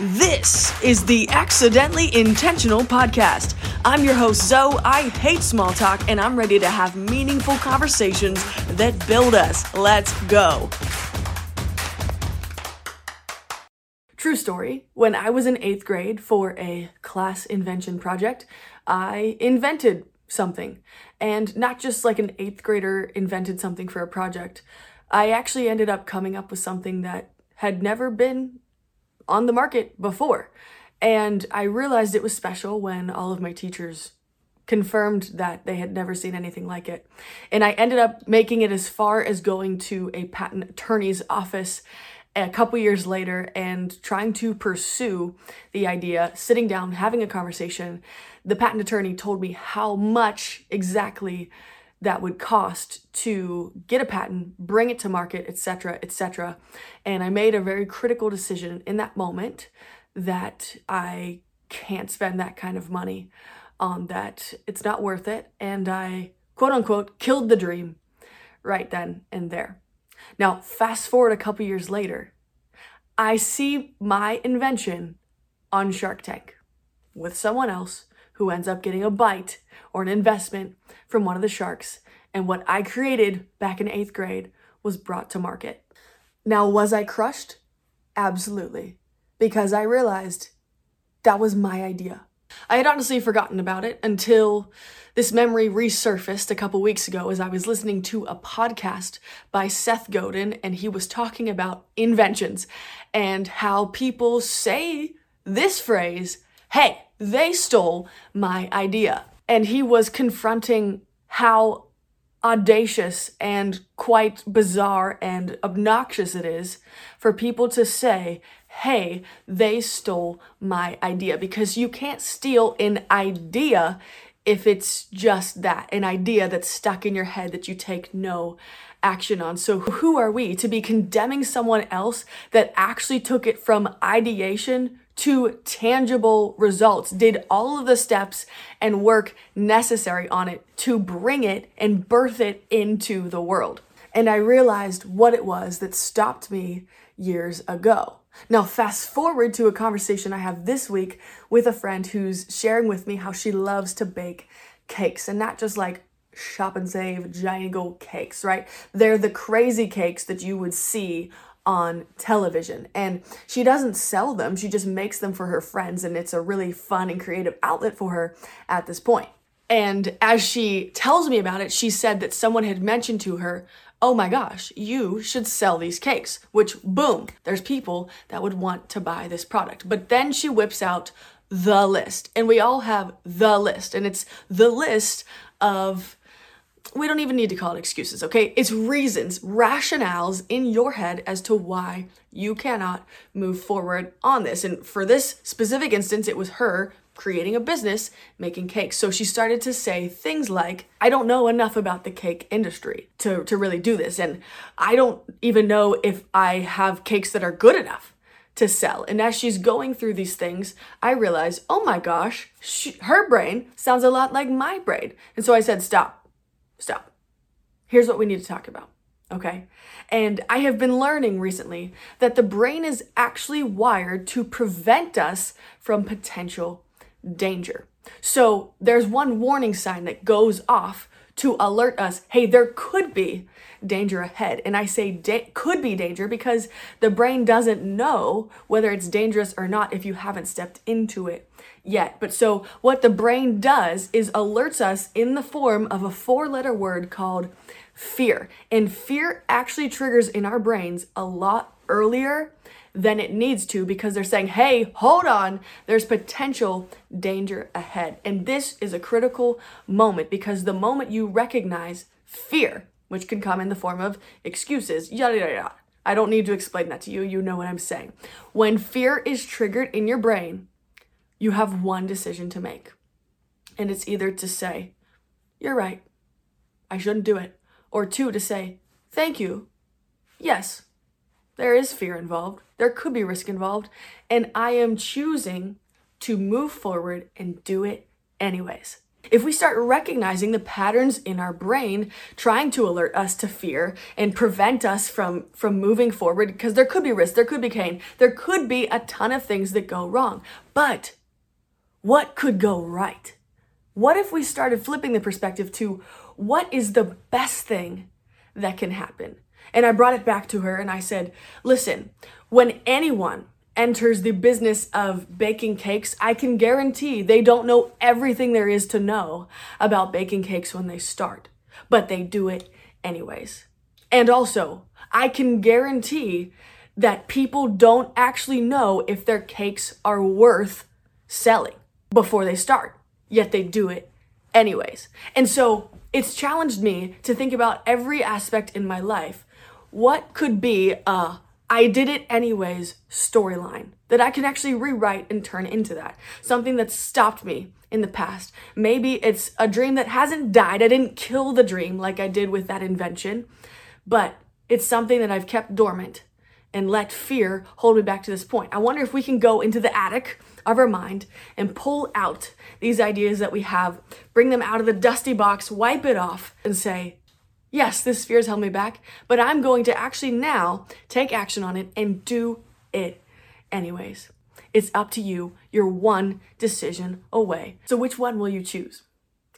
This is the Accidentally Intentional Podcast. I'm your host, Zoe. I hate small talk, and I'm ready to have meaningful conversations that build us. Let's go. True story. When I was in eighth grade for a class invention project, I invented something. And not just like an eighth grader invented something for a project. I actually ended up coming up with something that had never been on the market before. And I realized it was special when all of my teachers confirmed that they had never seen anything like it. And I ended up making it as far as going to a patent attorney's office a couple years later and trying to pursue the idea, sitting down, having a conversation. The patent attorney told me how much exactly that would cost to get a patent, bring it to market, etc., etc. And I made a very critical decision in that moment that I can't spend that kind of money on that. It's not worth it. And I, quote unquote, killed the dream right then and there. Now, fast forward a couple years later, I see my invention on Shark Tank with someone else who ends up getting a bite or an investment from one of the sharks. And what I created back in eighth grade was brought to market. Now, was I crushed? Absolutely. Because I realized that was my idea. I had honestly forgotten about it until this memory resurfaced a couple weeks ago as I was listening to a podcast by Seth Godin, and he was talking about inventions and how people say this phrase, hey, they stole my idea. And he was confronting how audacious and quite bizarre and obnoxious it is for people to say, hey, they stole my idea. Because you can't steal an idea if it's just that, an idea that's stuck in your head that you take no action on. So, who are we to be condemning someone else that actually took it from ideation to tangible results, did all of the steps and work necessary on it to bring it and birth it into the world? And I realized what it was that stopped me years ago. Now, fast forward to a conversation I have this week with a friend who's sharing with me how she loves to bake cakes and not just like shop and save giant gold cakes, right? They're the crazy cakes that you would see on television. And she doesn't sell them, she just makes them for her friends, and it's a really fun and creative outlet for her at this point. And as she tells me about it, she said that someone had mentioned to her, oh my gosh, you should sell these cakes, which boom, there's people that would want to buy this product. But then she whips out the list, and we all have the list, and it's the list of we don't even need to call it excuses, okay? It's reasons, rationales in your head as to why you cannot move forward on this. And for this specific instance, it was her creating a business making cakes. So she started to say things like, I don't know enough about the cake industry to, to really do this. And I don't even know if I have cakes that are good enough to sell. And as she's going through these things, I realize, oh my gosh, she, her brain sounds a lot like my brain. And so I said, stop, stop. Here's what we need to talk about. Okay. And I have been learning recently that the brain is actually wired to prevent us from potential danger. So there's one warning sign that goes off to alert us hey, there could be danger ahead. And I say da- could be danger because the brain doesn't know whether it's dangerous or not if you haven't stepped into it yet. But so what the brain does is alerts us in the form of a four letter word called fear. And fear actually triggers in our brains a lot earlier than it needs to because they're saying, hey, hold on, there's potential danger ahead. And this is a critical moment because the moment you recognize fear, which can come in the form of excuses, yada, yada, yada. I don't need to explain that to you. You know what I'm saying. When fear is triggered in your brain, you have one decision to make. And it's either to say, You're right, I shouldn't do it. Or two, to say, Thank you. Yes, there is fear involved, there could be risk involved, and I am choosing to move forward and do it anyways. If we start recognizing the patterns in our brain trying to alert us to fear and prevent us from, from moving forward, because there could be risk, there could be pain, there could be a ton of things that go wrong. But what could go right? What if we started flipping the perspective to what is the best thing that can happen? And I brought it back to her and I said, listen, when anyone enters the business of baking cakes, I can guarantee they don't know everything there is to know about baking cakes when they start, but they do it anyways. And also, I can guarantee that people don't actually know if their cakes are worth selling before they start, yet they do it anyways. And so it's challenged me to think about every aspect in my life. What could be a I did it anyways storyline that I can actually rewrite and turn into that. Something that stopped me in the past. Maybe it's a dream that hasn't died. I didn't kill the dream like I did with that invention, but it's something that I've kept dormant and let fear hold me back to this point. I wonder if we can go into the attic of our mind and pull out these ideas that we have, bring them out of the dusty box, wipe it off, and say, Yes, this fear has held me back, but I'm going to actually now take action on it and do it anyways. It's up to you. You're one decision away. So, which one will you choose?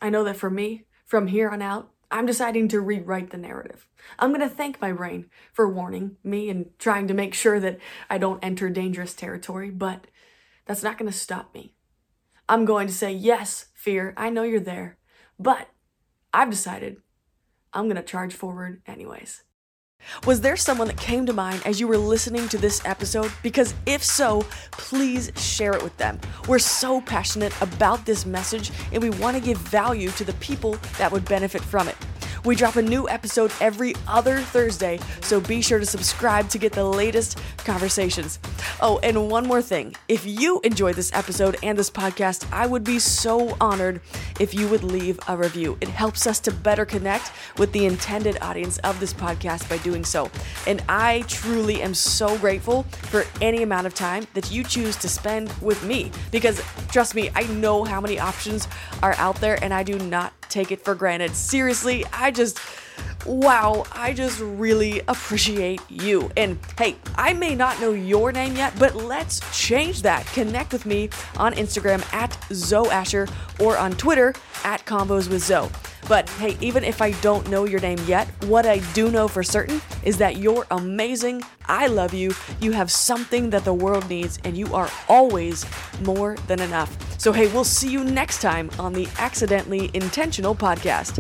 I know that for me, from here on out, I'm deciding to rewrite the narrative. I'm going to thank my brain for warning me and trying to make sure that I don't enter dangerous territory, but that's not going to stop me. I'm going to say, yes, fear, I know you're there, but I've decided I'm going to charge forward anyways. Was there someone that came to mind as you were listening to this episode? Because if so, please share it with them. We're so passionate about this message and we want to give value to the people that would benefit from it. We drop a new episode every other Thursday, so be sure to subscribe to get the latest conversations. Oh, and one more thing. If you enjoyed this episode and this podcast, I would be so honored if you would leave a review. It helps us to better connect with the intended audience of this podcast by doing so. And I truly am so grateful for any amount of time that you choose to spend with me because trust me, I know how many options are out there and I do not take it for granted. Seriously, I just wow, I just really appreciate you. And hey, I may not know your name yet, but let's change that. Connect with me on Instagram at Zoe Asher or on Twitter at Convos with Zoe. But hey, even if I don't know your name yet, what I do know for certain is that you're amazing. I love you. You have something that the world needs, and you are always more than enough. So, hey, we'll see you next time on the Accidentally Intentional podcast.